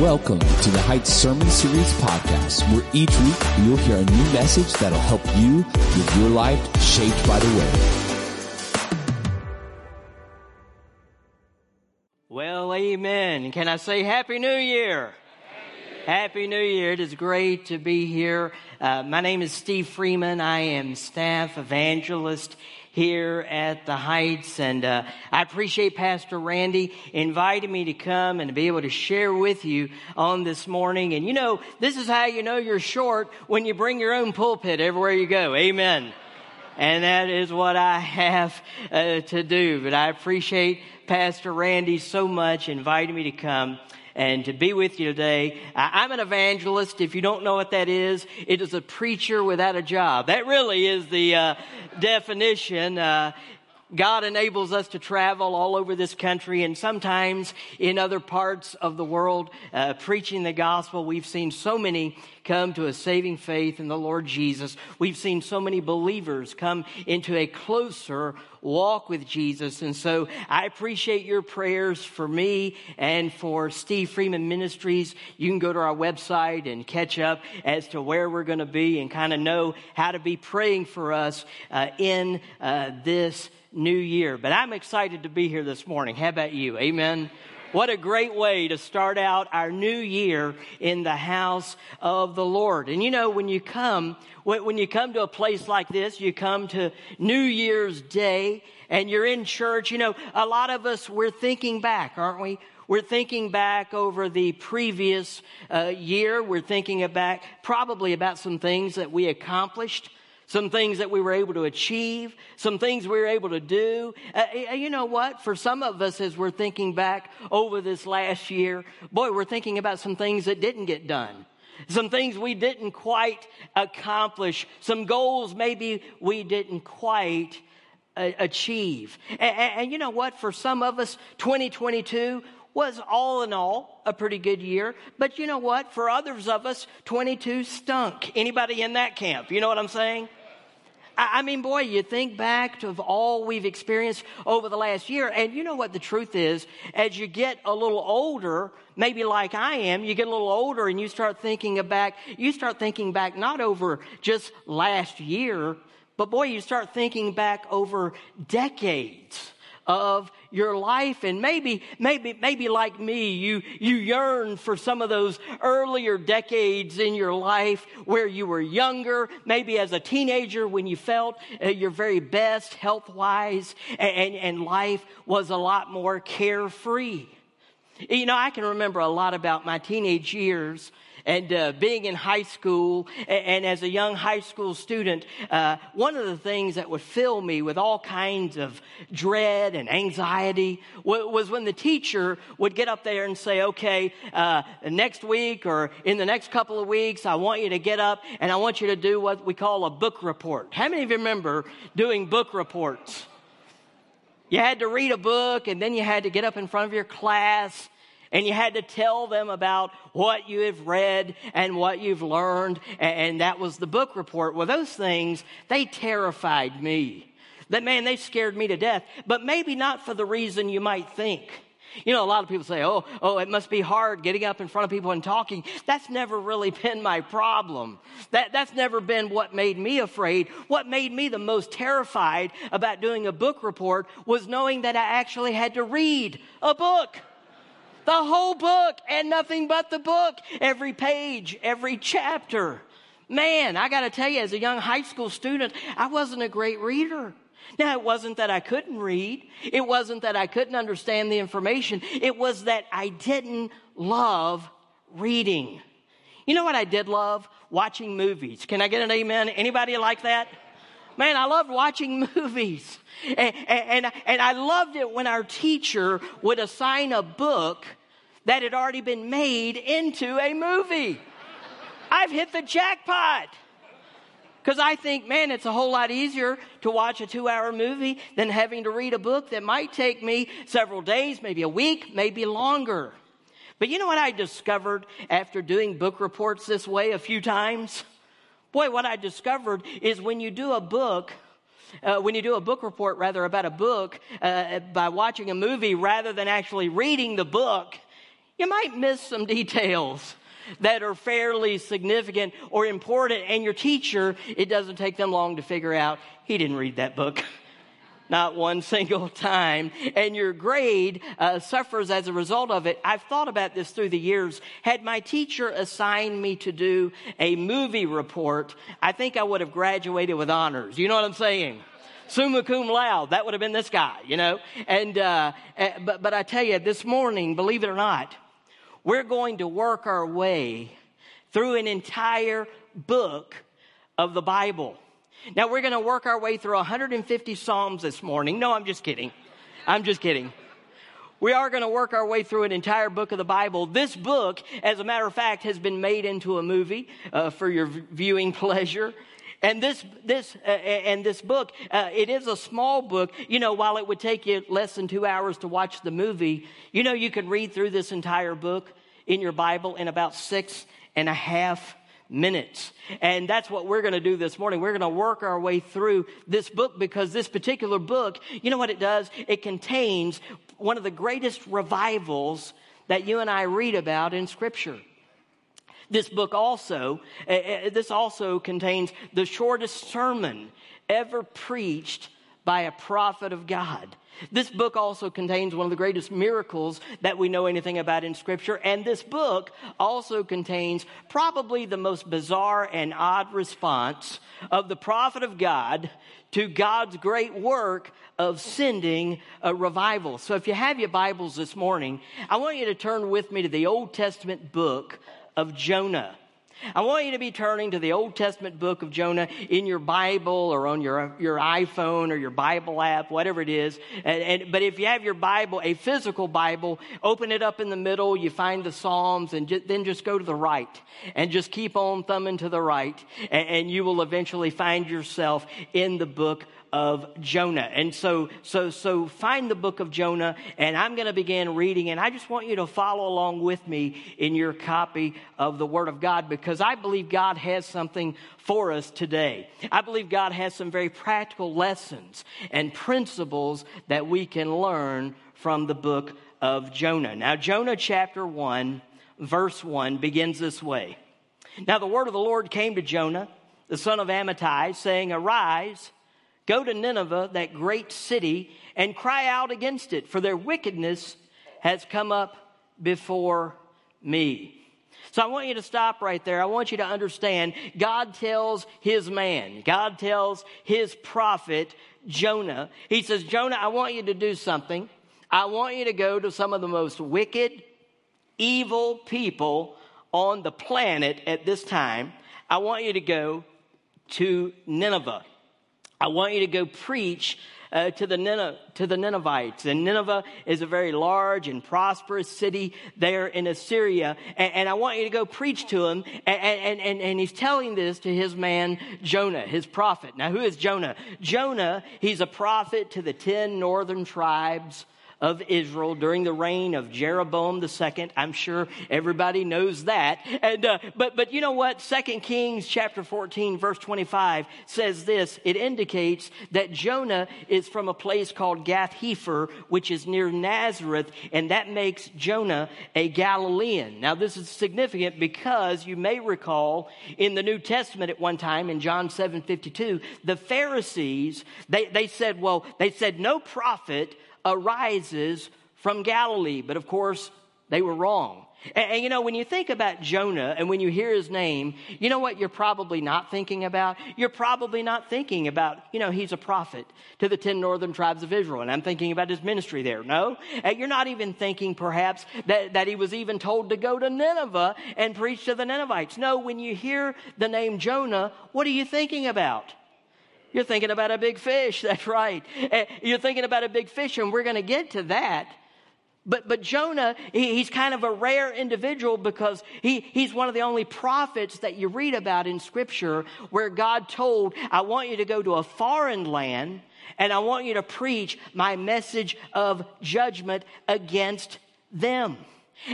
Welcome to the Heights Sermon Series podcast, where each week you'll hear a new message that'll help you with your life shaped by the Word. Well, amen. Can I say Happy New Year? Happy New Year. It is great to be here. Uh, my name is Steve Freeman. I am staff evangelist here at the Heights. And uh, I appreciate Pastor Randy inviting me to come and to be able to share with you on this morning. And you know, this is how you know you're short when you bring your own pulpit everywhere you go. Amen. And that is what I have uh, to do. But I appreciate Pastor Randy so much inviting me to come and to be with you today. I'm an evangelist. If you don't know what that is, it is a preacher without a job. That really is the uh, definition. Uh, God enables us to travel all over this country and sometimes in other parts of the world uh, preaching the gospel. We've seen so many come to a saving faith in the Lord Jesus. We've seen so many believers come into a closer walk with Jesus. And so I appreciate your prayers for me and for Steve Freeman Ministries. You can go to our website and catch up as to where we're going to be and kind of know how to be praying for us uh, in uh, this new year. But I'm excited to be here this morning. How about you? Amen. What a great way to start out our new year in the house of the Lord. And you know, when you come, when you come to a place like this, you come to New Year's Day and you're in church, you know, a lot of us, we're thinking back, aren't we? We're thinking back over the previous uh, year. We're thinking back probably about some things that we accomplished some things that we were able to achieve, some things we were able to do. Uh, you know what? For some of us, as we're thinking back over this last year, boy, we're thinking about some things that didn't get done. Some things we didn't quite accomplish. Some goals maybe we didn't quite uh, achieve. And, and, and you know what? For some of us, 2022 was all in all a pretty good year. But you know what? For others of us, 22 stunk. Anybody in that camp? You know what I'm saying? I mean, boy, you think back to all we've experienced over the last year, and you know what the truth is? As you get a little older, maybe like I am, you get a little older and you start thinking back, you start thinking back not over just last year, but boy, you start thinking back over decades of your life. And maybe, maybe, maybe like me, you, you yearn for some of those earlier decades in your life where you were younger, maybe as a teenager when you felt your very best health wise and, and life was a lot more carefree. You know, I can remember a lot about my teenage years and uh, being in high school and, as a young high school student, uh, one of the things that would fill me with all kinds of dread and anxiety was, was when the teacher would get up there and say, okay, uh, next week or in the next couple of weeks, I want you to get up and I want you to do what we call a book report. How many of you remember doing book reports? You had to read a book and then you had to get up in front of your class and you had to tell them about what you have read and what you've learned, and that was the book report. Well, those things, they terrified me. That man, they scared me to death, but maybe not for the reason you might think. You know, a lot of people say, oh, oh, it must be hard getting up in front of people and talking. That's never really been my problem. That, that's never been what made me afraid. What made me the most terrified about doing a book report was knowing that I actually had to read a book. The whole book and nothing but the book. Every page, every chapter. Man, I got to tell you, as a young high school student, I wasn't a great reader. Now, it wasn't that I couldn't read. It wasn't that I couldn't understand the information. It was that I didn't love reading. You know what I did love? Watching movies. Can I get an amen? Anybody like that? Man, I loved watching movies. And, and, and I loved it when our teacher would assign a book that had already been made into a movie. I've hit the jackpot. Because I think, man, it's a whole lot easier to watch a two hour movie than having to read a book that might take me several days, maybe a week, maybe longer. But you know what I discovered after doing book reports this way a few times? Boy, what I discovered is when you do a book, uh, when you do a book report, rather, about a book uh, by watching a movie rather than actually reading the book, you might miss some details that are fairly significant or important, and your teacher, it doesn't take them long to figure out he didn't read that book. Not one single time. And your grade uh, suffers as a result of it. I've thought about this through the years. Had my teacher assigned me to do a movie report, I think I would have graduated with honors. You know what I'm saying? summa cum laude. That would have been this guy, you know. And uh, eh, but but I tell you, this morning, believe it or not, we're going to work our way through an entire book of the Bible. Now, we're going to work our way through 150 Psalms this morning. No, I'm just kidding. I'm just kidding. We are going to work our way through an entire book of the Bible. This book, as a matter of fact, has been made into a movie uh, for your viewing pleasure. And this, this, uh, and this book, uh, it is a small book. You know, while it would take you less than two hours to watch the movie, you know, you could read through this entire book in your Bible in about six and a half minutes. And that's what we're going to do this morning. We're going to work our way through this book because this particular book, you know what it does? It contains one of the greatest revivals that you and I read about in Scripture. This book also, uh, this also contains the shortest sermon ever preached by a prophet of God. This book also contains one of the greatest miracles that we know anything about in Scripture. And this book also contains probably the most bizarre and odd response of the prophet of God to God's great work of sending a revival. So if you have your Bibles this morning, I want you to turn with me to the Old Testament book of Jonah. I want you to be turning to the Old Testament book of Jonah in your Bible or on your, your iPhone or your Bible app, whatever it is. And, and, but if you have your Bible, a physical Bible, open it up in the middle, you find the Psalms, and ju- then just go to the right. And just keep on thumbing to the right, and, and you will eventually find yourself in the book of Jonah. And so, so, so find the book of Jonah and I'm going to begin reading and I just want you to follow along with me in your copy of the Word of God because I believe God has something for us today. I believe God has some very practical lessons and principles that we can learn from the book of Jonah. Now, Jonah chapter 1, verse 1 begins this way. Now, the word of the Lord came to Jonah, the son of Amittai, saying, Arise, Go to Nineveh, that great city, and cry out against it, for their wickedness has come up before me. So I want you to stop right there. I want you to understand God tells his man, God tells his prophet, Jonah. He says, Jonah, I want you to do something. I want you to go to some of the most wicked, evil people on the planet at this time. I want you to go to Nineveh. I want you to go preach uh, to, the Nineveh, to the Ninevites. And Nineveh is a very large and prosperous city there in Assyria. And, and I want you to go preach to them. And, and, and, and he's telling this to his man Jonah, his prophet. Now, who is Jonah? Jonah, he's a prophet to the 10 northern tribes of Israel during the reign of Jeroboam II. I'm sure everybody knows that. And, uh, but, but you know what? Second Kings chapter 14 verse 25 says this. It indicates that Jonah is from a place called Gath Hepher, which is near Nazareth, and that makes Jonah a Galilean. Now this is significant because you may recall in the New Testament at one time in John 7 52, the Pharisees, they, they said, well, they said no prophet arises from Galilee. But of course, they were wrong. And, and, you know, when you think about Jonah and when you hear his name, you know what you're probably not thinking about? You're probably not thinking about, you know, he's a prophet to the 10 northern tribes of Israel. And I'm thinking about his ministry there. No. And you're not even thinking perhaps that, that he was even told to go to Nineveh and preach to the Ninevites. No, when you hear the name Jonah, what are you thinking about? You're thinking about a big fish. That's right. Eh, you're thinking about a big fish, and we're going to get to that. But, but Jonah, he, he's kind of a rare individual because he, he's one of the only prophets that you read about in Scripture where God told, I want you to go to a foreign land and I want you to preach my message of judgment against them.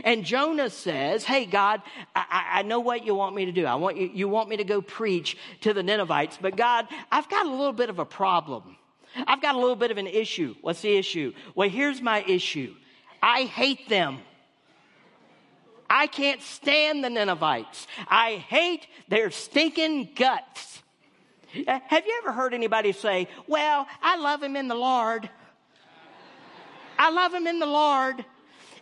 And Jonah says, Hey, God, I, I, know what you want me to do. I want you, you want me to go preach to the Ninevites, but God, I've got a little bit of a problem. I've got a little bit of an issue. What's the issue? Well, here's my issue I hate them. I can't stand the Ninevites. I hate their stinking guts. Uh, have you ever heard anybody say, Well, I love him in the Lord? I love him in the Lord.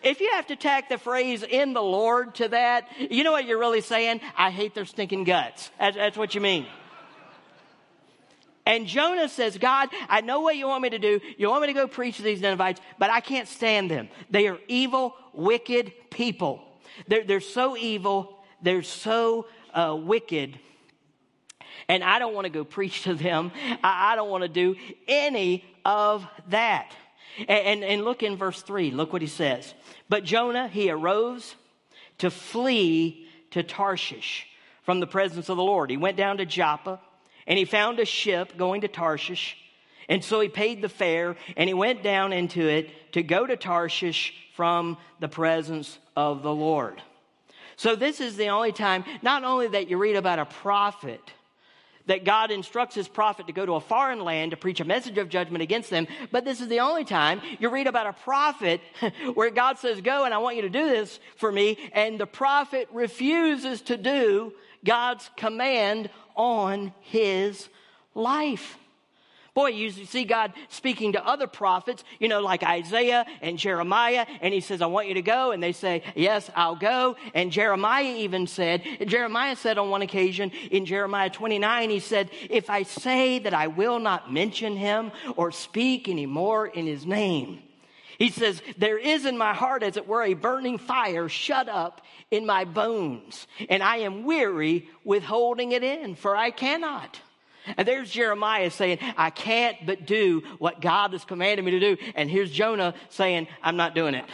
If you have to tack the phrase in the Lord to that, you know what you're really saying? I hate their stinking guts. That's, that's what you mean. And Jonah says, God, I know what you want me to do. You want me to go preach to these Ninevites, but I can't stand them. They are evil, wicked people. They're, they're so evil. They're so uh, wicked. And I don't want to go preach to them. I, I don't want to do any of that. And, and, and look in verse 3. Look what he says. But Jonah, he arose to flee to Tarshish from the presence of the Lord. He went down to Joppa and he found a ship going to Tarshish. And so he paid the fare and he went down into it to go to Tarshish from the presence of the Lord. So this is the only time, not only that you read about a prophet, that God instructs his prophet to go to a foreign land to preach a message of judgment against them. But this is the only time you read about a prophet where God says, Go and I want you to do this for me. And the prophet refuses to do God's command on his life. Boy, you see God speaking to other prophets, you know, like Isaiah and Jeremiah, and he says, I want you to go. And they say, Yes, I'll go. And Jeremiah even said, Jeremiah said on one occasion in Jeremiah 29, he said, If I say that I will not mention him or speak anymore in his name, he says, There is in my heart, as it were, a burning fire shut up in my bones, and I am weary with holding it in, for I cannot. And there's Jeremiah saying, I can't but do what God has commanded me to do. And here's Jonah saying, I'm not doing it.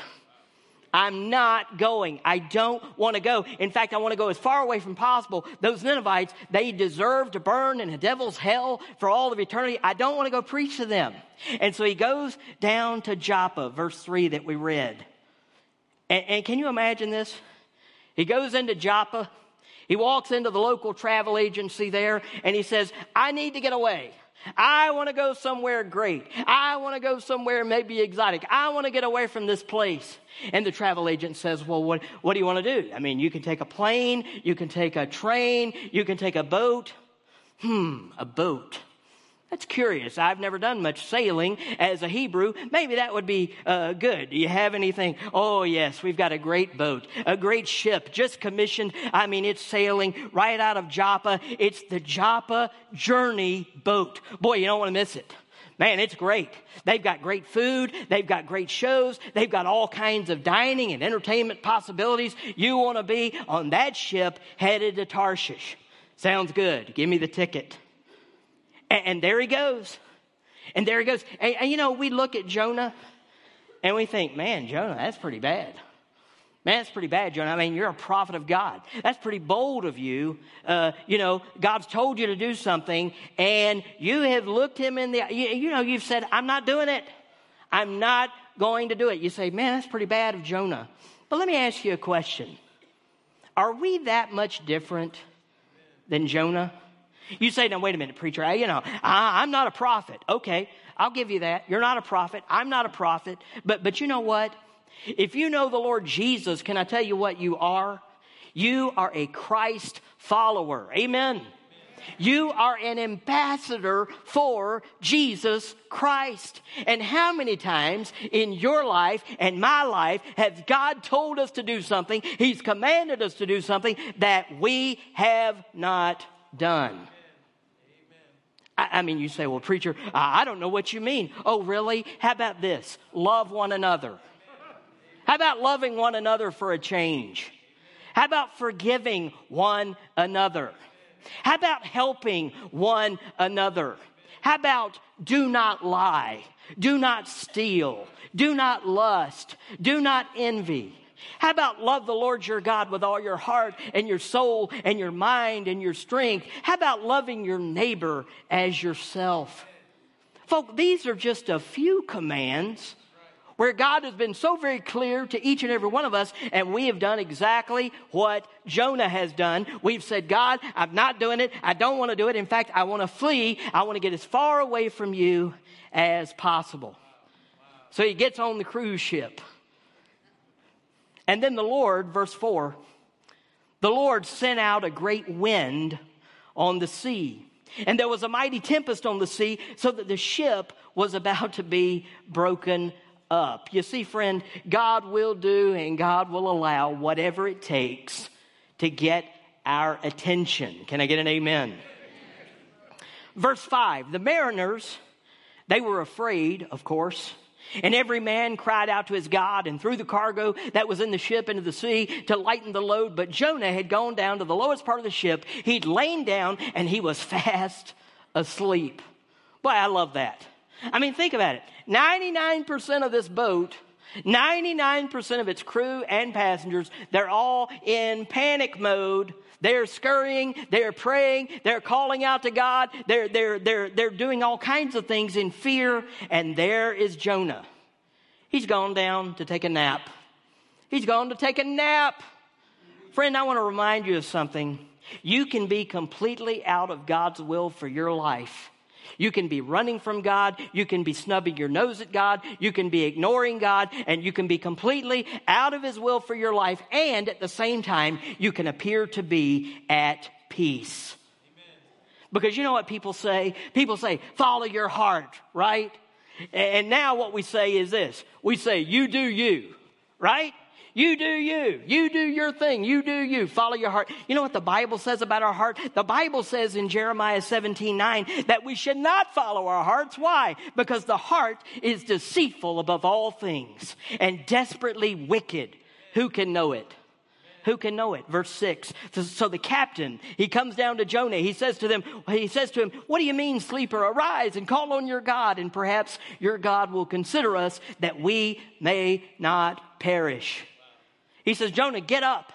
I'm not going. I don't want to go. In fact, I want to go as far away from possible. Those Ninevites, they deserve to burn in a devil's hell for all of eternity. I don't want to go preach to them. And so he goes down to Joppa, verse 3 that we read. And, and can you imagine this? He goes into Joppa. He walks into the local travel agency there and he says, I need to get away. I want to go somewhere great. I want to go somewhere maybe exotic. I want to get away from this place. And the travel agent says, Well, what, what do you want to do? I mean, you can take a plane, you can take a train, you can take a boat. Hmm, a boat. That's curious. I've never done much sailing as a Hebrew. Maybe that would be uh, good. Do you have anything? Oh, yes, we've got a great boat, a great ship just commissioned. I mean, it's sailing right out of Joppa. It's the Joppa Journey boat. Boy, you don't want to miss it. Man, it's great. They've got great food. They've got great shows. They've got all kinds of dining and entertainment possibilities. You want to be on that ship headed to Tarshish. Sounds good. Give me the ticket. And, and there he goes. And there he goes. And, and, you know, we look at Jonah and we think, man, Jonah, that's pretty bad. Man, that's pretty bad, Jonah. I mean, you're a prophet of God. That's pretty bold of you. Uh, you know, God's told you to do something, and you have looked him in the. You, you know, you've said, "I'm not doing it. I'm not going to do it." You say, "Man, that's pretty bad of Jonah." But let me ask you a question: Are we that much different than Jonah? You say, now, wait a minute, preacher, I, you know, I, I'm not a prophet. Okay, I'll give you that. You're not a prophet. I'm not a prophet. But, but you know what? If you know the Lord Jesus, can I tell you what you are? You are a Christ follower. Amen. You are an ambassador for Jesus Christ. And how many times in your life and my life has God told us to do something, He's commanded us to do something that we have not done? I, mean, you say, well, preacher, I don't know what you mean. Oh, really? How about this? Love one another. How about loving one another for a change? How about forgiving one another? How about helping one another? How about do not lie, do not steal, do not lust, do not envy? How about love the Lord your God with all your heart and your soul and your mind and your strength? How about loving your neighbor as yourself? Folk, these are just a few commands where God has been so very clear to each and every one of us, and we have done exactly what Jonah has done. We've said, God, I'm not doing it. I don't want to do it. In fact, I want to flee. I want to get as far away from you as possible. So he gets on the cruise ship. And then the Lord, verse 4, the Lord sent out a great wind on the sea. And there was a mighty tempest on the sea, so that the ship was about to be broken up. You see, friend, God will do and God will allow whatever it takes to get our attention. Can I get an amen? Verse 5 The mariners, they were afraid, of course. And every man cried out to his God and threw the cargo that was in the ship into the sea to lighten the load. But Jonah had gone down to the lowest part of the ship. He'd lain down and he was fast asleep. Boy, I love that. I mean, think about it. 99% of this boat 99% of its crew and passengers, they're all in panic mode. They're scurrying, they're praying, they're calling out to God, they're, they're, they're, they're doing all kinds of things in fear, and there is Jonah. He's gone down to take a nap. He's gone to take a nap. Friend, I want to remind you of something. You can be completely out of God's will for your life you can be running from God. You can be snubbing your nose at God. You can be ignoring God. And you can be completely out of His will for your life. And at the same time, you can appear to be at peace. Because you know what people say? People say, follow your heart, right? And now what we say is this we say, you do you, right? You do you. You do your thing. You do you. Follow your heart. You know what the Bible says about our heart? The Bible says in Jeremiah 17 9 that we should not follow our hearts. Why? Because the heart is deceitful above all things and desperately wicked. Who can know it? Who can know it? Verse 6. So the captain, he comes down to Jonah. He says to them, he says to him, What do you mean, sleeper? Arise and call on your God, and perhaps your God will consider us that we may not perish. He says, Jonah, get up.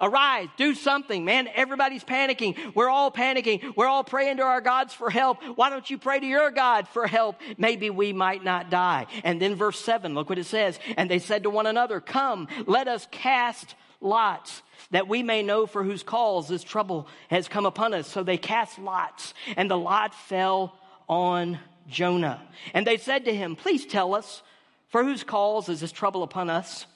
Arise, do something, man. Everybody's panicking. We're all panicking. We're all praying to our gods for help. Why don't you pray to your God for help? Maybe we might not die. And then verse 7, look what it says. And they said to one another, Come, let us cast lots that we may know for whose cause this trouble has come upon us. So they cast lots, and the lot fell on Jonah. And they said to him, Please tell us, for whose cause is this trouble upon us?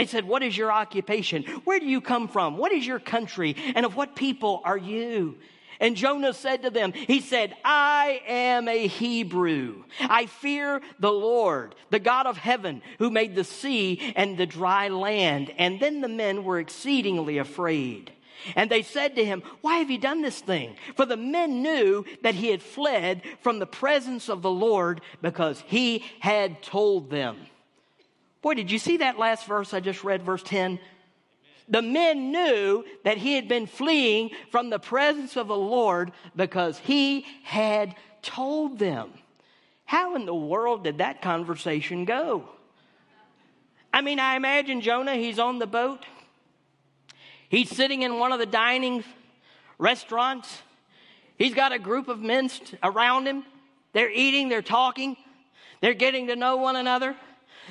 They said, What is your occupation? Where do you come from? What is your country? And of what people are you? And Jonah said to them, He said, I am a Hebrew. I fear the Lord, the God of heaven, who made the sea and the dry land. And then the men were exceedingly afraid. And they said to him, Why have you done this thing? For the men knew that he had fled from the presence of the Lord because he had told them. Boy, did you see that last verse I just read, verse 10? The men knew that he had been fleeing from the presence of the Lord because he had told them. How in the world did that conversation go? I mean, I imagine Jonah, he's on the boat. He's sitting in one of the dining restaurants. He's got a group of men around him. They're eating, they're talking, they're getting to know one another.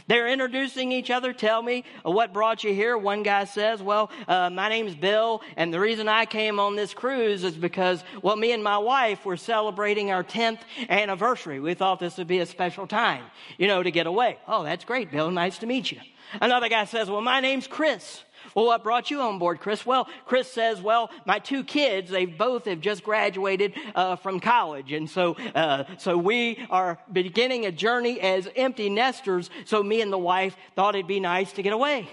They're introducing each other. Tell me what brought you here. One guy says, Well, uh, my name's Bill, and the reason I came on this cruise is because, well, me and my wife were celebrating our 10th anniversary. We thought this would be a special time, you know, to get away. Oh, that's great, Bill. Nice to meet you. Another guy says, Well, my name's Chris. Well, what brought you on board, Chris? Well, Chris says, well, my two kids, they both have just graduated uh, from college. And so, uh, so we are beginning a journey as empty nesters. So me and the wife thought it'd be nice to get away.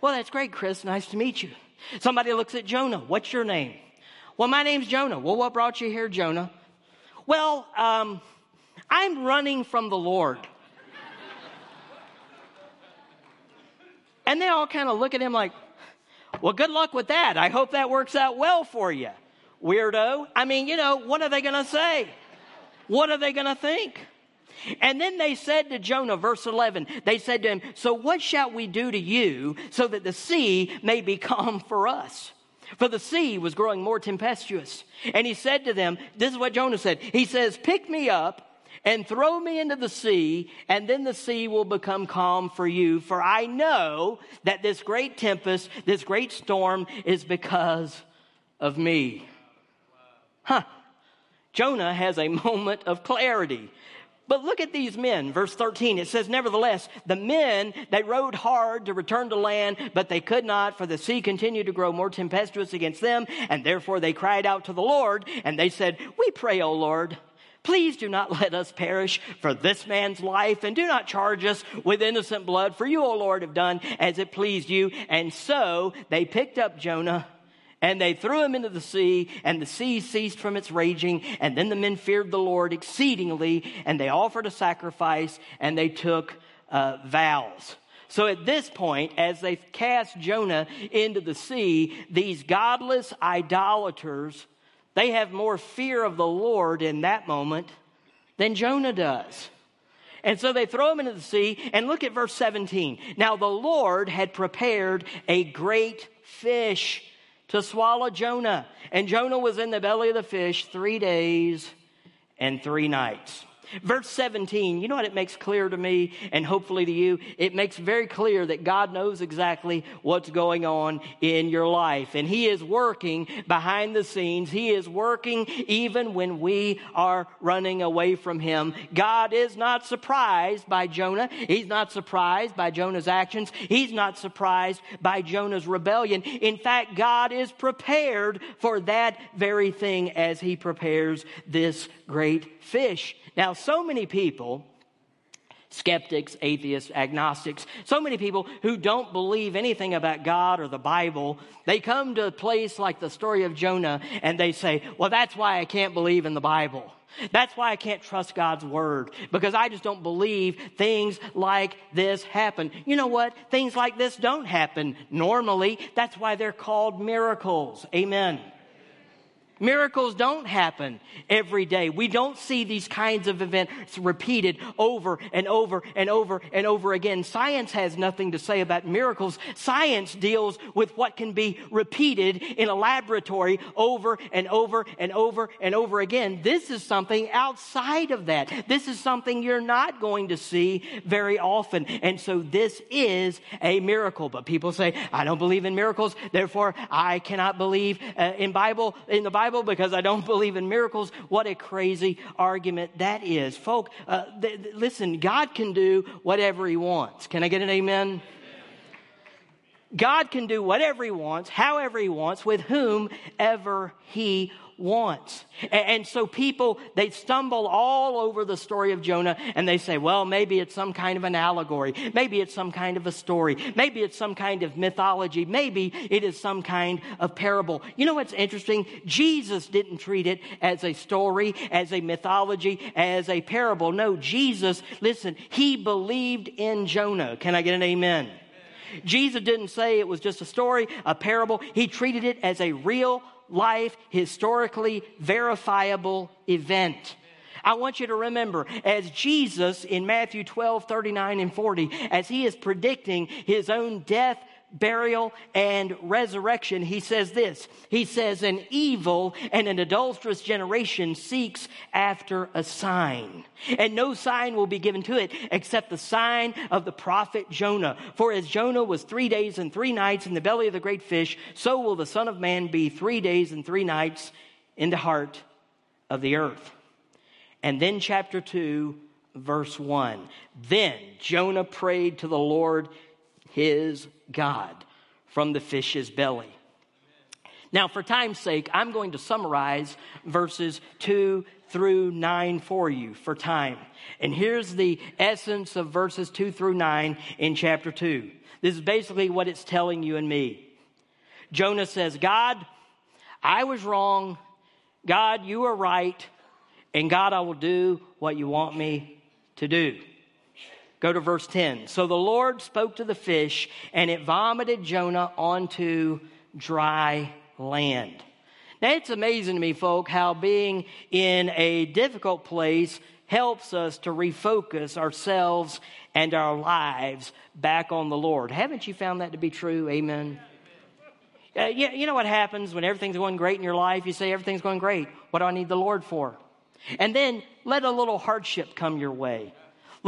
Well, that's great, Chris. Nice to meet you. Somebody looks at Jonah. What's your name? Well, my name's Jonah. Well, what brought you here, Jonah? Well, um, I'm running from the Lord. and they all kind of look at him like, well, good luck with that. I hope that works out well for you, weirdo. I mean, you know, what are they going to say? What are they going to think? And then they said to Jonah, verse 11, they said to him, So what shall we do to you so that the sea may be calm for us? For the sea was growing more tempestuous. And he said to them, This is what Jonah said. He says, Pick me up and throw me into the sea, and then the sea will become calm for you. For I know that this great tempest, this great storm is because of me. Huh. Jonah has a moment of clarity. But look at these men, verse 13. It says, Nevertheless, the men, they rowed hard to return to land, but they could not, for the sea continued to grow more tempestuous against them, and therefore they cried out to the Lord, and they said, We pray, O Lord, Please do not let us perish for this man's life, and do not charge us with innocent blood, for you, O Lord, have done as it pleased you. And so they picked up Jonah and they threw him into the sea, and the sea ceased from its raging. And then the men feared the Lord exceedingly, and they offered a sacrifice, and they took uh, vows. So at this point, as they cast Jonah into the sea, these godless idolaters, they have more fear of the Lord in that moment than Jonah does. And so they throw him into the sea, and look at verse 17. Now the Lord had prepared a great fish to swallow Jonah. And Jonah was in the belly of the fish three days and three nights. Verse 17, you know what it makes clear to me and hopefully to you? It makes very clear that God knows exactly what's going on in your life. And He is working behind the scenes. He is working even when we are running away from Him. God is not surprised by Jonah. He's not surprised by Jonah's actions. He's not surprised by Jonah's rebellion. In fact, God is prepared for that very thing as He prepares this great fish. Now, so many people, skeptics, atheists, agnostics, so many people who don't believe anything about God or the Bible, they come to a place like the story of Jonah and they say, well, that's why I can't believe in the Bible. That's why I can't trust God's word because I just don't believe things like this happen. You know what? Things like this don't happen normally. That's why they're called miracles. Amen. Miracles don't happen every day. We don't see these kinds of events repeated over and over and over and over again. Science has nothing to say about miracles. Science deals with what can be repeated in a laboratory over and over and over and over again. This is something outside of that. This is something you're not going to see very often. And so this is a miracle. But people say, I don't believe in miracles, therefore I cannot believe uh, in Bible, in the Bible Bible because I don't believe in miracles. What a crazy argument that is. Folk, uh, th- th- listen, God can do whatever He wants. Can I get an amen? God can do whatever He wants, however He wants, with whomever He wants. And so people, they stumble all over the story of Jonah and they say, well, maybe it's some kind of an allegory. Maybe it's some kind of a story. Maybe it's some kind of mythology. Maybe it is some kind of parable. You know what's interesting? Jesus didn't treat it as a story, as a mythology, as a parable. No, Jesus, listen, he believed in Jonah. Can I get an amen? Jesus didn't say it was just a story, a parable. He treated it as a real life, historically verifiable event. I want you to remember, as Jesus in Matthew 12, 39, and 40, as he is predicting his own death, burial, and resurrection, he says this. He says, An evil and an adulterous generation seeks after a sign, and no sign will be given to it except the sign of the prophet Jonah. For as Jonah was three days and three nights in the belly of the great fish, so will the Son of Man be three days and three nights in the heart of the earth. And then, chapter 2, verse 1. Then Jonah prayed to the Lord his God from the fish's belly. Now, for time's sake, I'm going to summarize verses 2 through 9 for you for time. And here's the essence of verses 2 through 9 in chapter 2. This is basically what it's telling you and me. Jonah says, God, I was wrong. God, you are right. And God, I will do what you want me to do. Go to verse 10. So the Lord spoke to the fish, and it vomited Jonah onto dry land. Now, it's amazing to me, folk, how being in a difficult place helps us to refocus ourselves and our lives back on the Lord. Haven't you found that to be true? Amen. Uh, you, you know what happens when everything's going great in your life? You say, Everything's going great. What do I need the Lord for? And then let a little hardship come your way.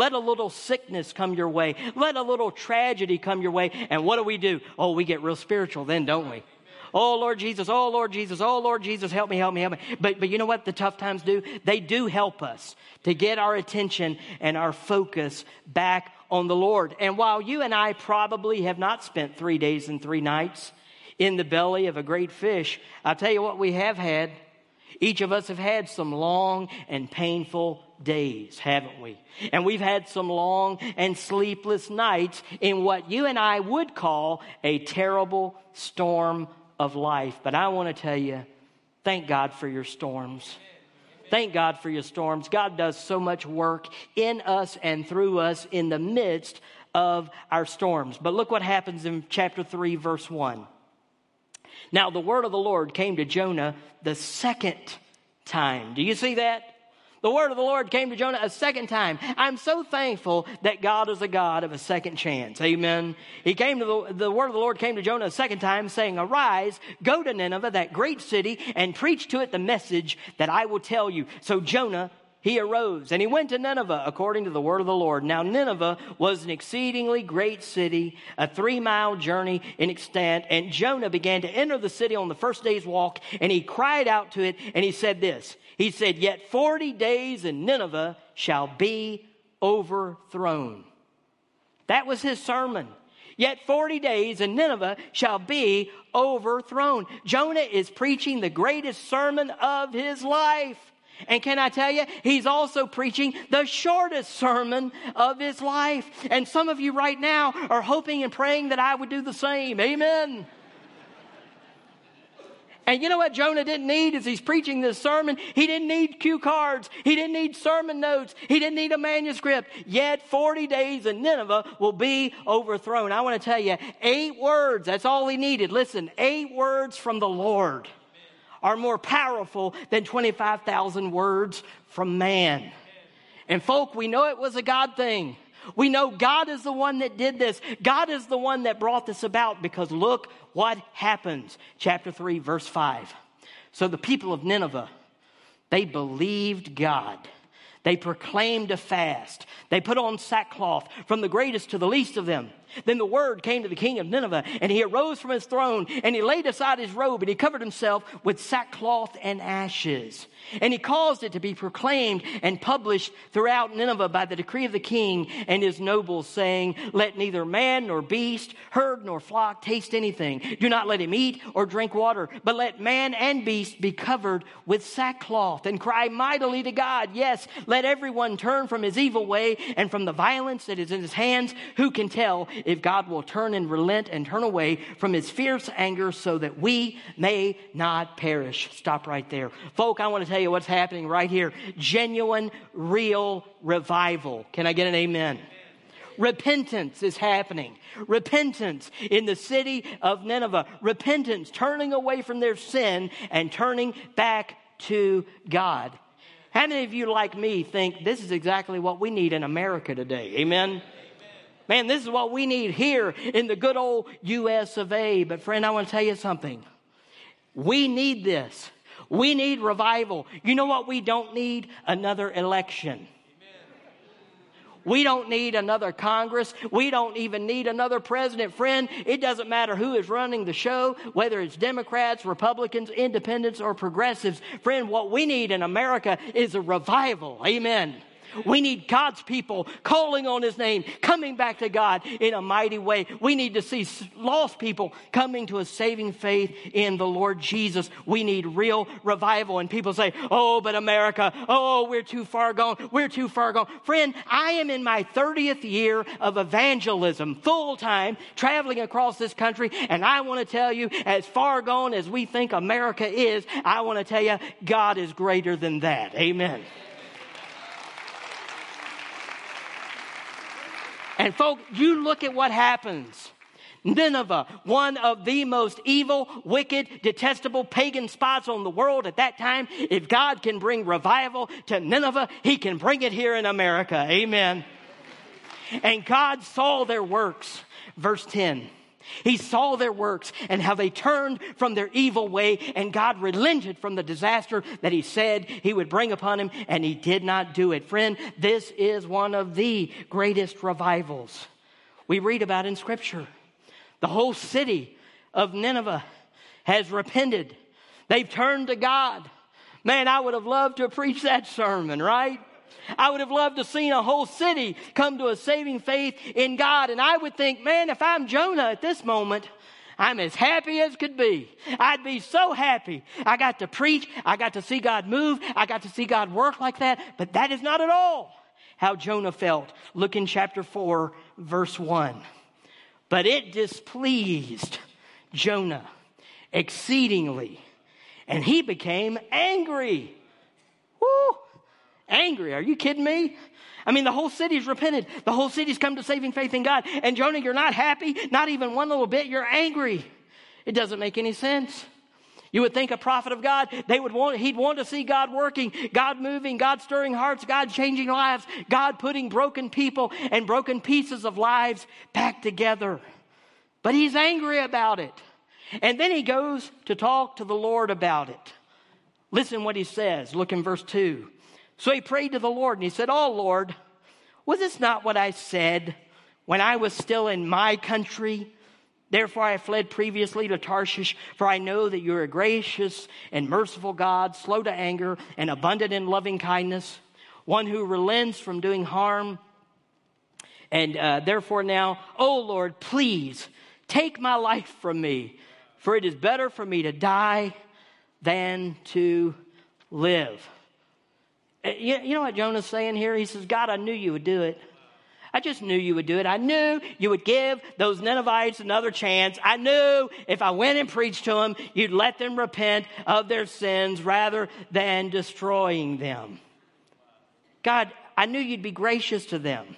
Let a little sickness come your way. Let a little tragedy come your way. And what do we do? Oh, we get real spiritual then, don't we? Oh Lord Jesus, oh Lord Jesus, oh Lord Jesus, help me, help me, help me. But, but you know what the tough times do? They do help us to get our attention and our focus back on the Lord. And while you and I probably have not spent three days and three nights in the belly of a great fish, I'll tell you what we have had. Each of us have had some long and painful days, haven't we? And we've had some long and sleepless nights in what you and I would call a terrible storm of life. But I want to tell you, thank God for your storms. Thank God for your storms. God does so much work in us and through us in the midst of our storms. But look what happens in chapter 3, verse 1. Now, the word of the Lord came to Jonah the second time. Do you see that? The word of the Lord came to Jonah a second time. I'm so thankful that God is a God of a second chance. Amen. He came to the, the word of the Lord came to Jonah a second time saying, arise, go to Nineveh, that great city, and preach to it the message that I will tell you. So Jonah he arose and he went to Nineveh according to the word of the Lord. Now, Nineveh was an exceedingly great city, a three mile journey in extent. And Jonah began to enter the city on the first day's walk and he cried out to it and he said this he said, Yet 40 days and Nineveh shall be overthrown. That was his sermon. Yet 40 days and Nineveh shall be overthrown. Jonah is preaching the greatest sermon of his life. And can I tell you, he's also preaching the shortest sermon of his life. And some of you right now are hoping and praying that I would do the same. Amen. And you know what Jonah didn't need as he's preaching this sermon? He didn't need cue cards. He didn't need sermon notes. He didn't need a manuscript. Yet 40 days and Nineveh will be overthrown. I want to tell you, eight words, that's all he needed. Listen, eight words from the Lord are more powerful than 25,000 words from man. And folk, we know it was a God thing. We know God is the one that did this. God is the one that brought this about because look what happens. Chapter 3, verse 5. So the people of Nineveh, they believed God. They proclaimed a fast. They put on sackcloth from the greatest to the least of them. Then the word came to the king of Nineveh, and he arose from his throne, and he laid aside his robe, and he covered himself with sackcloth and ashes. And he caused it to be proclaimed and published throughout Nineveh by the decree of the king and his nobles, saying, Let neither man nor beast, herd nor flock taste anything. Do not let him eat or drink water, but let man and beast be covered with sackcloth and cry mightily to God. Yes, let everyone turn from his evil way and from the violence that is in his hands. Who can tell if God will turn and relent and turn away from his fierce anger so that we may not perish? Stop right there. Folk, I want to tell you what's happening right here. Genuine, real revival. Can I get an amen? Repentance is happening. Repentance in the city of Nineveh. Repentance, turning away from their sin and turning back to God. How many of you, like me, think this is exactly what we need in America today? Amen? Man, this is what we need here in the good old US of A. But, friend, I want to tell you something. We need this. We need revival. You know what? We don't need another election. We don't need another Congress. We don't even need another president. Friend, it doesn't matter who is running the show, whether it's Democrats, Republicans, independents, or progressives. Friend, what we need in America is a revival. Amen. We need God's people calling on His name, coming back to God in a mighty way. We need to see lost people coming to a saving faith in the Lord Jesus. We need real revival. And people say, Oh, but America, oh, we're too far gone. We're too far gone. Friend, I am in my 30th year of evangelism, full time, traveling across this country. And I want to tell you, as far gone as we think America is, I want to tell you, God is greater than that. Amen. And folks, you look at what happens. Nineveh, one of the most evil, wicked, detestable pagan spots on the world at that time. If God can bring revival to Nineveh, He can bring it here in America. Amen. And God saw their works. Verse 10. He saw their works and how they turned from their evil way, and God relented from the disaster that He said He would bring upon him, and He did not do it. Friend, this is one of the greatest revivals we read about in Scripture. The whole city of Nineveh has repented. They've turned to God. Man, I would have loved to preach that sermon, right? I would have loved to have seen a whole city come to a saving faith in God. And I would think, man, if I'm Jonah at this moment, I'm as happy as could be. I'd be so happy. I got to preach. I got to see God move. I got to see God work like that. But that is not at all how Jonah felt. Look in chapter 4, verse 1. But it displeased Jonah exceedingly, and he became angry. Woo! Angry. Are you kidding me? I mean, the whole city's repented. The whole city's come to saving faith in God. And Jonah, you're not happy, not even one little bit. You're angry. It doesn't make any sense. You would think a prophet of God, they would want, he'd want to see God working, God moving, God stirring hearts, God changing lives, God putting broken people and broken pieces of lives back together. But he's angry about it. And then he goes to talk to the Lord about it. Listen what he says. Look in verse 2. So he prayed to the Lord and he said, Oh Lord, was this not what I said when I was still in my country? Therefore, I fled previously to Tarshish, for I know that you are a gracious and merciful God, slow to anger and abundant in loving kindness, one who relents from doing harm. And uh, therefore, now, O oh Lord, please take my life from me, for it is better for me to die than to live. Uh, you know what Jonah's saying here? He says, God, I knew you would do it. I just knew you would do it. I knew you would give those Ninevites another chance. I knew if I went and preached to them, you'd let them repent of their sins rather than destroying them. God, I knew you'd be gracious to them.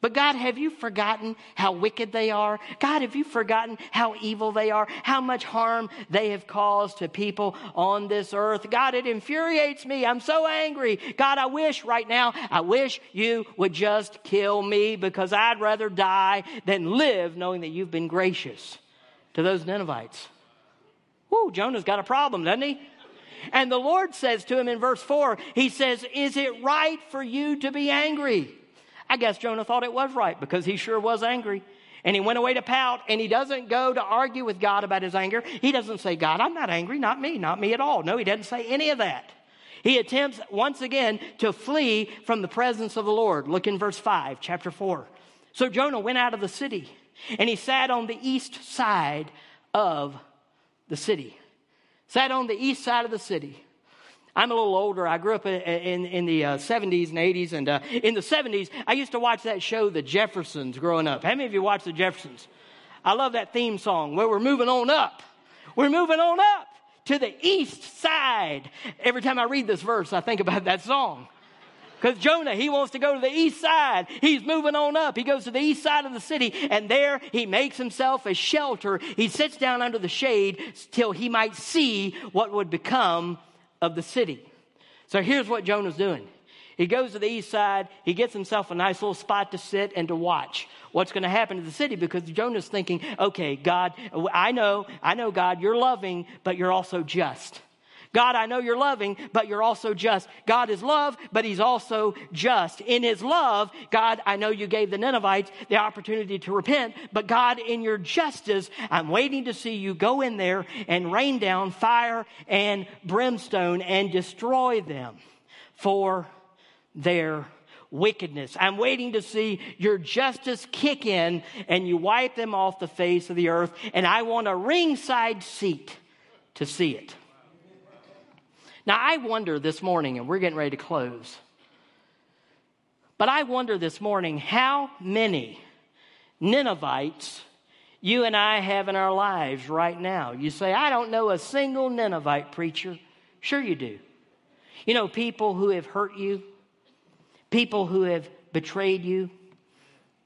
But God, have you forgotten how wicked they are? God, have you forgotten how evil they are? How much harm they have caused to people on this earth? God, it infuriates me. I'm so angry. God, I wish right now, I wish you would just kill me because I'd rather die than live knowing that you've been gracious to those Ninevites. Whoo, Jonah's got a problem, doesn't he? And the Lord says to him in verse 4, He says, Is it right for you to be angry? I guess Jonah thought it was right because he sure was angry. And he went away to pout, and he doesn't go to argue with God about his anger. He doesn't say, God, I'm not angry, not me, not me at all. No, he doesn't say any of that. He attempts once again to flee from the presence of the Lord. Look in verse 5, chapter 4. So Jonah went out of the city, and he sat on the east side of the city. Sat on the east side of the city. I'm a little older. I grew up in, in, in the uh, 70s and 80s. And uh, in the 70s, I used to watch that show, The Jeffersons, growing up. How many of you watched The Jeffersons? I love that theme song where we're moving on up. We're moving on up to the east side. Every time I read this verse, I think about that song. Because Jonah, he wants to go to the east side. He's moving on up. He goes to the east side of the city, and there he makes himself a shelter. He sits down under the shade till he might see what would become of the city. So here's what Jonah's doing. He goes to the east side. He gets himself a nice little spot to sit and to watch what's going to happen to the city because Jonah's thinking, okay, God, I know, I know, God, you're loving, but you're also just. God, I know you're loving, but you're also just. God is love, but he's also just. In his love, God, I know you gave the Ninevites the opportunity to repent, but God, in your justice, I'm waiting to see you go in there and rain down fire and brimstone and destroy them for their wickedness. I'm waiting to see your justice kick in and you wipe them off the face of the earth, and I want a ringside seat to see it. Now, I wonder this morning, and we're getting ready to close, but I wonder this morning how many Ninevites you and I have in our lives right now. You say, I don't know a single Ninevite preacher. Sure, you do. You know, people who have hurt you, people who have betrayed you,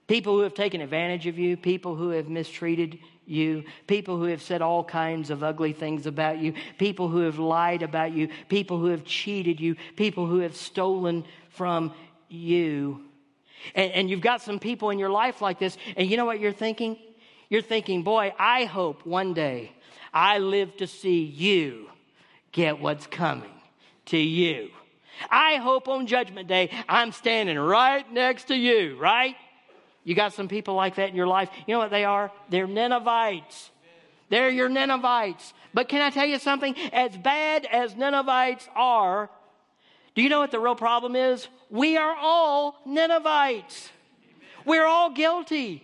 people who have taken advantage of you, people who have mistreated you, people who have said all kinds of ugly things about you, people who have lied about you, people who have cheated you, people who have stolen from you. And, and, you've got some people in your life like this, and you know what you're thinking? You're thinking, boy, I hope one day I live to see you get what's coming to you. I hope on Judgment Day I'm standing right next to you, right? You got some people like that in your life. You know what they are? They're Ninevites. They're your Ninevites. But can I tell you something? As bad as Ninevites are, do you know what the real problem is? We are all Ninevites. We're all guilty.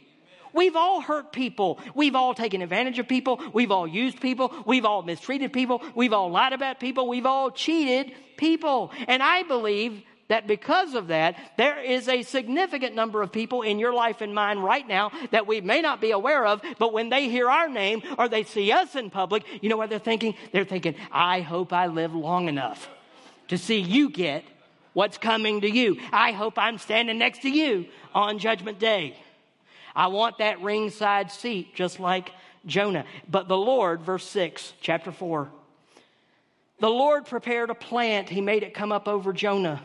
We've all hurt people. We've all taken advantage of people. We've all used people. We've all mistreated people. We've all lied about people. We've all cheated people. And I believe that because of that, there is a significant number of people in your life and mine right now that we may not be aware of, but when they hear our name or they see us in public, you know what they're thinking? They're thinking, I hope I live long enough to see you get what's coming to you. I hope I'm standing next to you on Judgment Day. I want that ringside seat, just like Jonah. But the Lord, verse 6, chapter 4, the Lord prepared a plant, he made it come up over Jonah,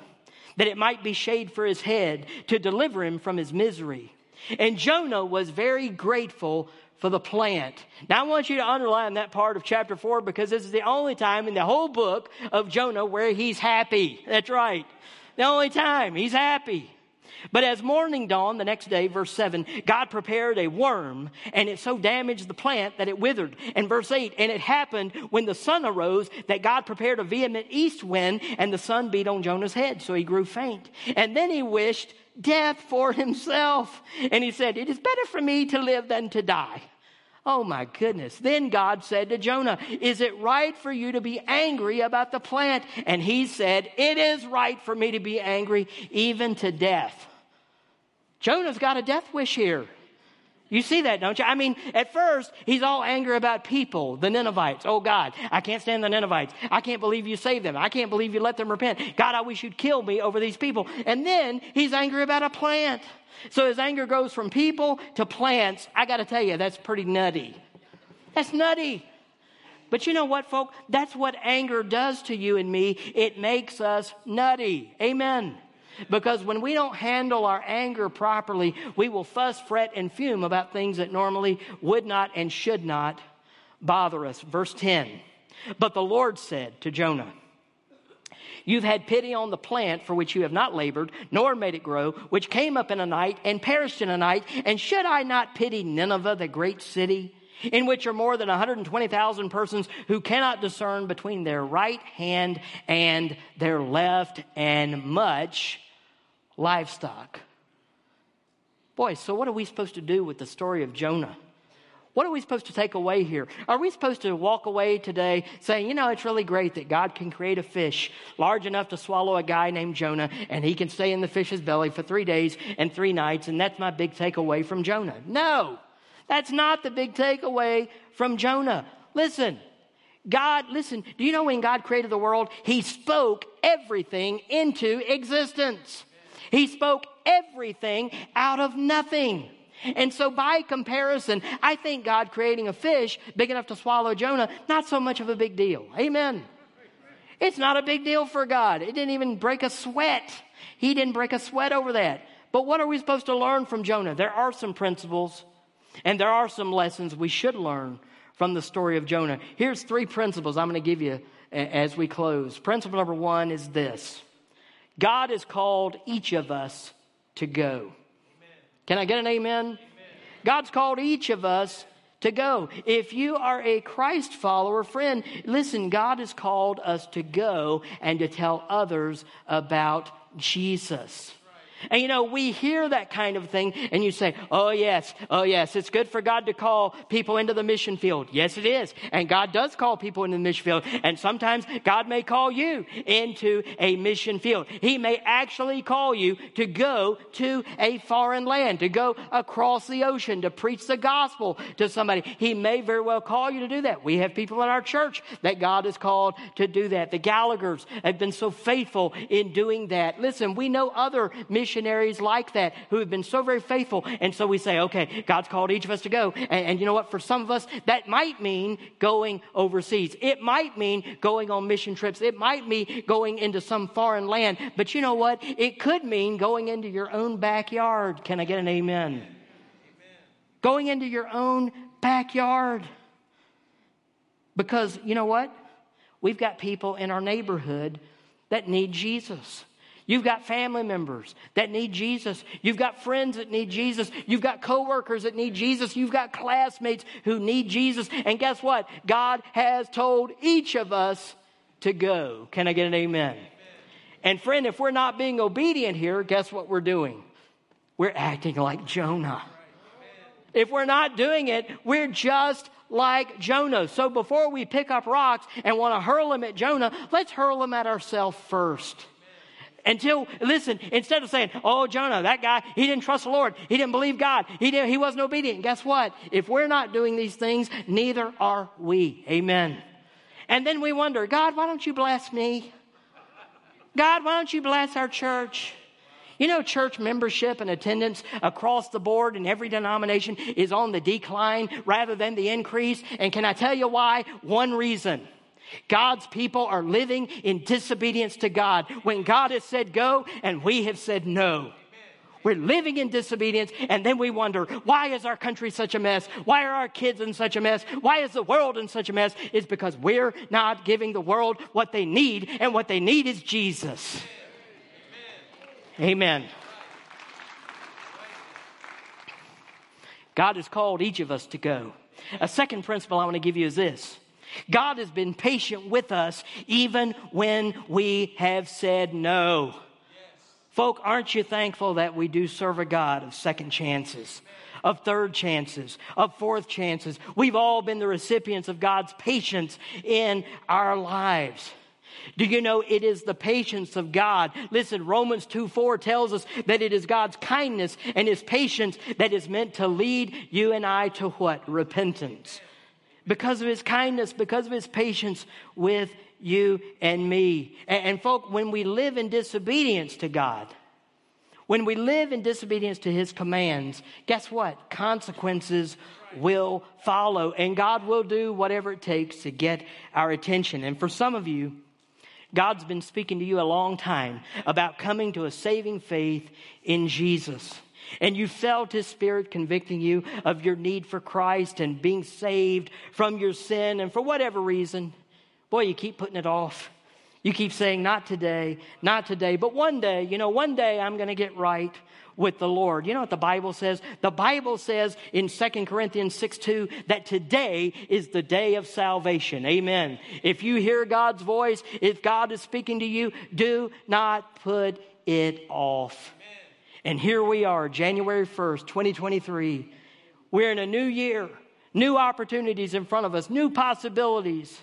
that it might be shade for his head, to deliver him from his misery. And Jonah was very grateful for the plant. Now I want you to underline that part of chapter 4 because this is the only time in the whole book of Jonah where he's happy. That's right. The only time he's happy. But as morning dawned the next day, verse 7, God prepared a worm, and it so damaged the plant that it withered. And verse 8, and it happened when the sun arose that God prepared a vehement east wind, and the sun beat on Jonah's head, so he grew faint. And then he wished death for himself. And he said, It is better for me to live than to die. Oh my goodness. Then God said to Jonah, Is it right for you to be angry about the plant? And he said, It is right for me to be angry, even to death. Jonah's got a death wish here. You see that, don't you? I mean, at first, he's all angry about people, the Ninevites. Oh, God, I can't stand the Ninevites. I can't believe you saved them. I can't believe you let them repent. God, I wish you'd kill me over these people. And then he's angry about a plant. So his anger goes from people to plants. I got to tell you, that's pretty nutty. That's nutty. But you know what, folk? That's what anger does to you and me. It makes us nutty. Amen. Because when we don't handle our anger properly, we will fuss, fret, and fume about things that normally would not and should not bother us. Verse 10 But the Lord said to Jonah, You've had pity on the plant for which you have not labored, nor made it grow, which came up in a night and perished in a night. And should I not pity Nineveh, the great city, in which are more than 120,000 persons who cannot discern between their right hand and their left, and much livestock. Boy, so what are we supposed to do with the story of Jonah? What are we supposed to take away here? Are we supposed to walk away today saying, you know, it's really great that God can create a fish large enough to swallow a guy named Jonah and he can stay in the fish's belly for three days and three nights, and that's my big takeaway from Jonah? No, that's not the big takeaway from Jonah. Listen, God, listen, do you know when God created the world, He spoke everything into existence? He spoke everything out of nothing. And so, by comparison, I think God creating a fish big enough to swallow Jonah, not so much of a big deal. Amen. It's not a big deal for God. It didn't even break a sweat. He didn't break a sweat over that. But what are we supposed to learn from Jonah? There are some principles and there are some lessons we should learn from the story of Jonah. Here's three principles I'm going to give you as we close. Principle number one is this God has called each of us to go. Amen. Can I get an amen? amen? God's called each of us to go. If you are a Christ follower, friend, listen, God has called us to go and to tell others about Jesus. And you know, we hear that kind of thing and you say, oh yes, oh yes, it's good for God to call people into the mission field. Yes, it is. And God does call people into the mission field. And sometimes God may call you into a mission field. He may actually call you to go to a foreign land, to go across the ocean, to preach the gospel to somebody. He may very well call you to do that. We have people in our church that God has called to do that. The Gallaghers have been so faithful in doing that. Listen, we know other mission missionaries like that who have been so very faithful. And so we say, okay, God's called each of us to go. And, and you know what? For some of us, that might mean going overseas. It might mean going on mission trips. It might mean going into some foreign land. But you know what? It could mean going into your own backyard. Can I get an amen? amen. Going into your own backyard. Because you know what? We've got people in our neighborhood that need Jesus. You've got family members that need Jesus. You've got friends that need Jesus. You've got coworkers that need Jesus. You've got classmates who need Jesus. And guess what? God has told each of us to go. Can I get an amen? amen? And friend, if we're not being obedient here, guess what we're doing? We're acting like Jonah. If we're not doing it, we're just like Jonah. So before we pick up rocks and want to hurl them at Jonah, let's hurl them at ourselves first. Until, listen, instead of saying, oh, Jonah, that guy, he didn't trust the Lord. He didn't believe God. He, didn't, he wasn't obedient. Guess what? If we're not doing these things, neither are we. Amen. And then we wonder, God, why don't you bless me? God, why don't you bless our church? You know, church membership and attendance across the board in every denomination is on the decline rather than the increase. And can I tell you why? One reason God's people are living in disobedience to God when God has said go and we have said no. We're living in disobedience, and then we wonder, why is our country such a mess? Why are our kids in such a mess? Why is the world in such a mess? It's because we're not giving the world what they need, and what they need is Jesus. Amen. Amen. God has called each of us to go. A second principle I want to give you is this God has been patient with us even when we have said no. Yes. Folk, aren't you thankful that we do serve a God of second chances? Of third chances, of fourth chances. We've all been the recipients of God's patience in our lives. Do you know it is the patience of God? Listen, Romans 2 4 tells us that it is God's kindness and his patience that is meant to lead you and I to what? Repentance because of his kindness, because of his patience with you and me. And, and folk, when we live in disobedience to God, when we live in disobedience to his commands, guess what? Consequences will follow, and God will do whatever it takes to get our attention. And for some of you, God's been speaking to you a long time about coming to a saving faith in Jesus and you felt His Spirit convicting you of your need for Christ and being saved from your sin, and for whatever reason, boy, you keep putting it off. You keep saying, not today, not today, but one day, you know, one day I'm going to get right with the Lord. You know what the Bible says? The Bible says in 2 Corinthians 6 2 that today is the day of salvation. Amen. If you hear God's voice, if God is speaking to you, do not put it off. And here we are, January 1st, 2023. We're in a new year, new opportunities in front of us, new possibilities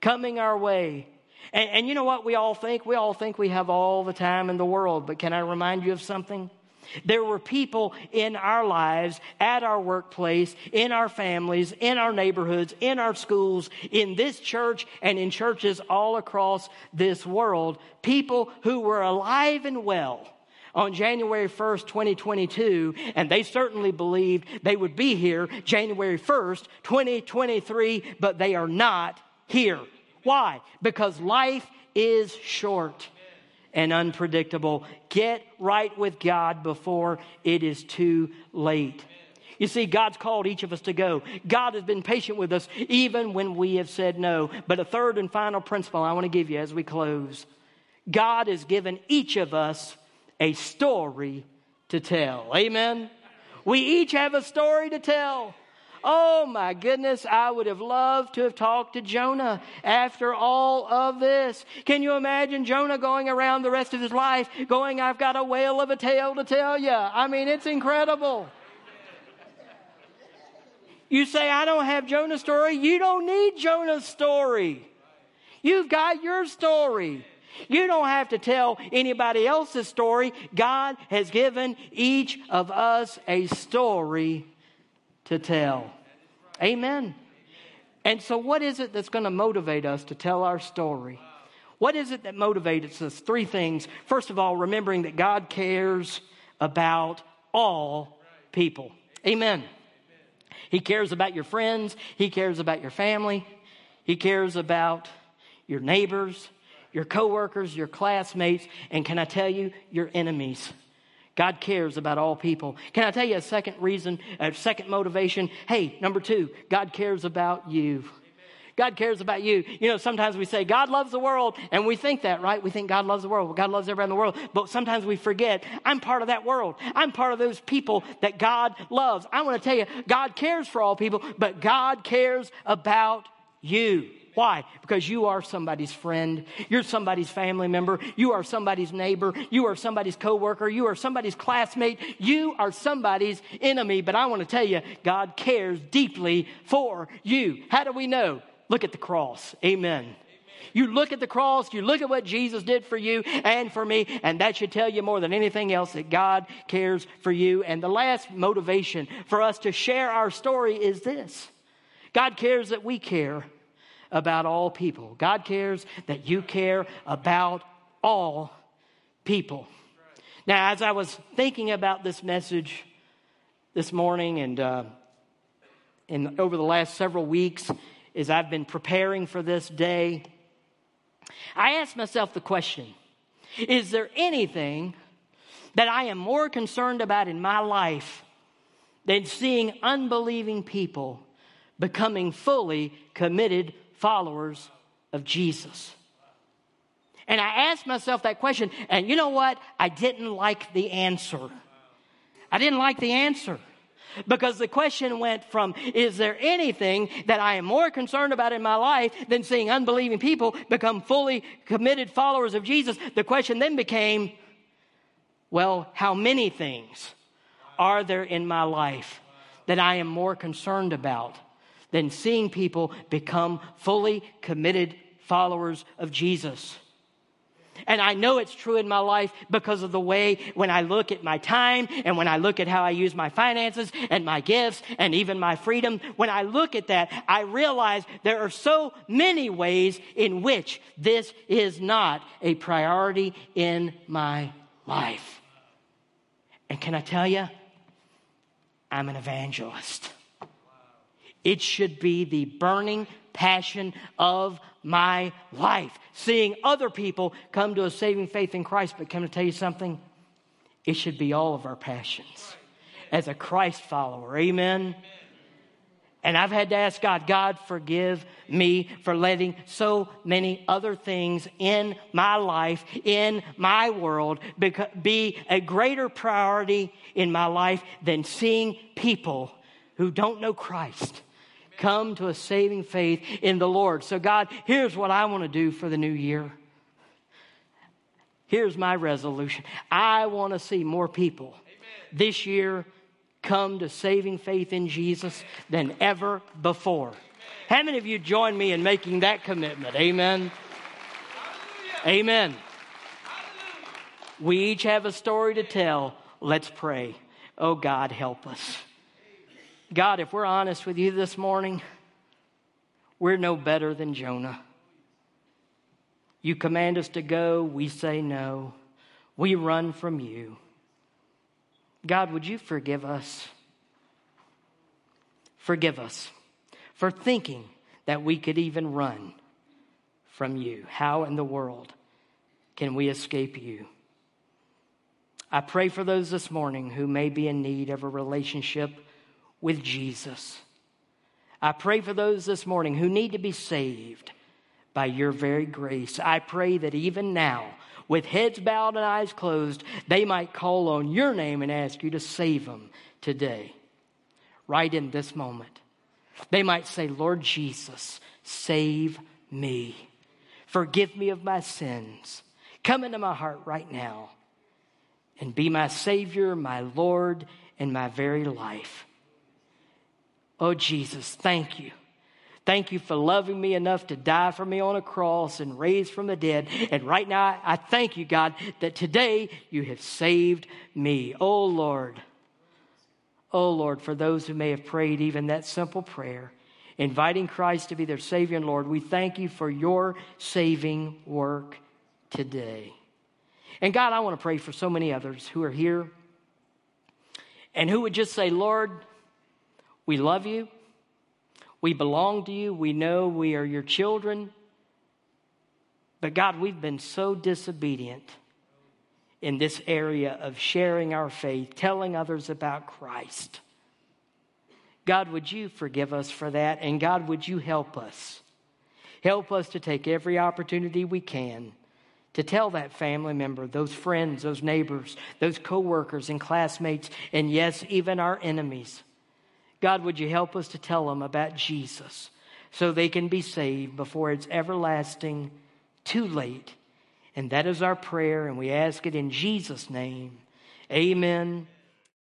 coming our way. And, and, you know what we all think? We all think we have all the time in the world. But can I remind you of something? There were people in our lives, at our workplace, in our families, in our neighborhoods, in our schools, in this church, and in churches all across this world. People who were alive and well on January 1st, 2022, and they certainly believed they would be here January 1st, 2023, but they are not here. Why? Because life is short and unpredictable. Get right with God before it is too late. You see, God's called each of us to go. God has been patient with us even when we have said no. But a third and final principle I want to give you as we close God has given each of us a story to tell. Amen? We each have a story to tell. Oh my goodness, I would have loved to have talked to Jonah after all of this. Can you imagine Jonah going around the rest of his life going, I've got a whale of a tale to tell you? I mean, it's incredible. You say, I don't have Jonah's story. You don't need Jonah's story. You've got your story. You don't have to tell anybody else's story. God has given each of us a story to tell. Amen. And so, what is it that's going to motivate us to tell our story? What is it that motivates us? Three things. First of all, remembering that God cares about all people. Amen. He cares about your friends, He cares about your family, He cares about your neighbors, your coworkers, your classmates, and can I tell you, your enemies. God cares about all people. Can I tell you a second reason, a second motivation? Hey, number two, God cares about you. God cares about you. You know, sometimes we say, God loves the world, and we think that, right? We think God loves the world. God loves everybody in the world. But sometimes we forget, I'm part of that world. I'm part of those people that God loves. I want to tell you, God cares for all people, but God cares about you. Why? Because you are somebody's friend. You're somebody's family member. You are somebody's neighbor. You are somebody's coworker. You are somebody's classmate. You are somebody's enemy. But I want to tell you, God cares deeply for you. How do we know? Look at the cross. Amen. You look at the cross, you look at what Jesus did for you and for me, and that should tell you more than anything else that God cares for you. And the last motivation for us to share our story is this God cares that we care about all people. God cares that you care about all people. Now, as I was thinking about this message this morning and, uh, and over the last several weeks, as I've been preparing for this day, I asked myself the question Is there anything that I am more concerned about in my life than seeing unbelieving people becoming fully committed followers of Jesus? And I asked myself that question, and you know what? I didn't like the answer. I didn't like the answer. Because the question went from, is there anything that I am more concerned about in my life than seeing unbelieving people become fully committed followers of Jesus? The question then became, well, how many things are there in my life that I am more concerned about than seeing people become fully committed followers of Jesus. And I know it's true in my life because of the way when I look at my time and when I look at how I use my finances and my gifts and even my freedom, when I look at that, I realize there are so many ways in which this is not a priority in my life. And can I tell you, I'm an evangelist. It should be the burning passion of my life. Seeing other people come to a saving faith in Christ. But can I tell you something? It should be all of our passions as a Christ follower. Amen. And I've had to ask God, God, forgive me for letting so many other things in my life, in my world, be a greater priority in my life than seeing people who don't know Christ come to a saving faith in the Lord. So, God, here's what I want to do for the new year. Here's my resolution I want to see more people Amen. this year come to saving faith in Jesus than ever before. Amen. How many of you join me in making that commitment? Amen. Hallelujah. Amen. Hallelujah. We each have a story to tell. Let's pray. Oh, God, help us. God, if we're honest with you this morning, we're no better than Jonah. You command us to go, we say no. We run from you. God, would you forgive us? Forgive us for thinking that we could even run from you. How in the world can we escape you? I pray for those this morning who may be in need of a relationship with Jesus. I pray for those this morning who need to be saved by your very grace. I pray that even now, with heads bowed and eyes closed, they might call on your name and ask you to save them today, right in this moment. They might say, Lord Jesus, save me. Forgive me of my sins. Come into my heart right now and be my Savior, my Lord, and my very life. Oh, Jesus, thank you. Thank you for loving me enough to die for me on a cross and raise from the dead. And right now, I thank you, God, that today you have saved me. Oh, Lord. Oh, Lord, for those who may have prayed even that simple prayer, inviting Christ to be their Savior and Lord, we thank you for your saving work today. And God, I want to pray for so many others who are here and who would just say, Lord, we love you. We belong to you. We know we are your children. But God, we've been so disobedient in this area of sharing our faith, telling others about Christ. God, would you forgive us for that? And God, would you help us Help us to take every opportunity we can to tell that family member, those friends, those neighbors, those coworkers and classmates, and yes, even our enemies. God, would you help us to tell them about Jesus so they can be saved before it's everlasting too late? And that is our prayer, and we ask it in Jesus' name. Amen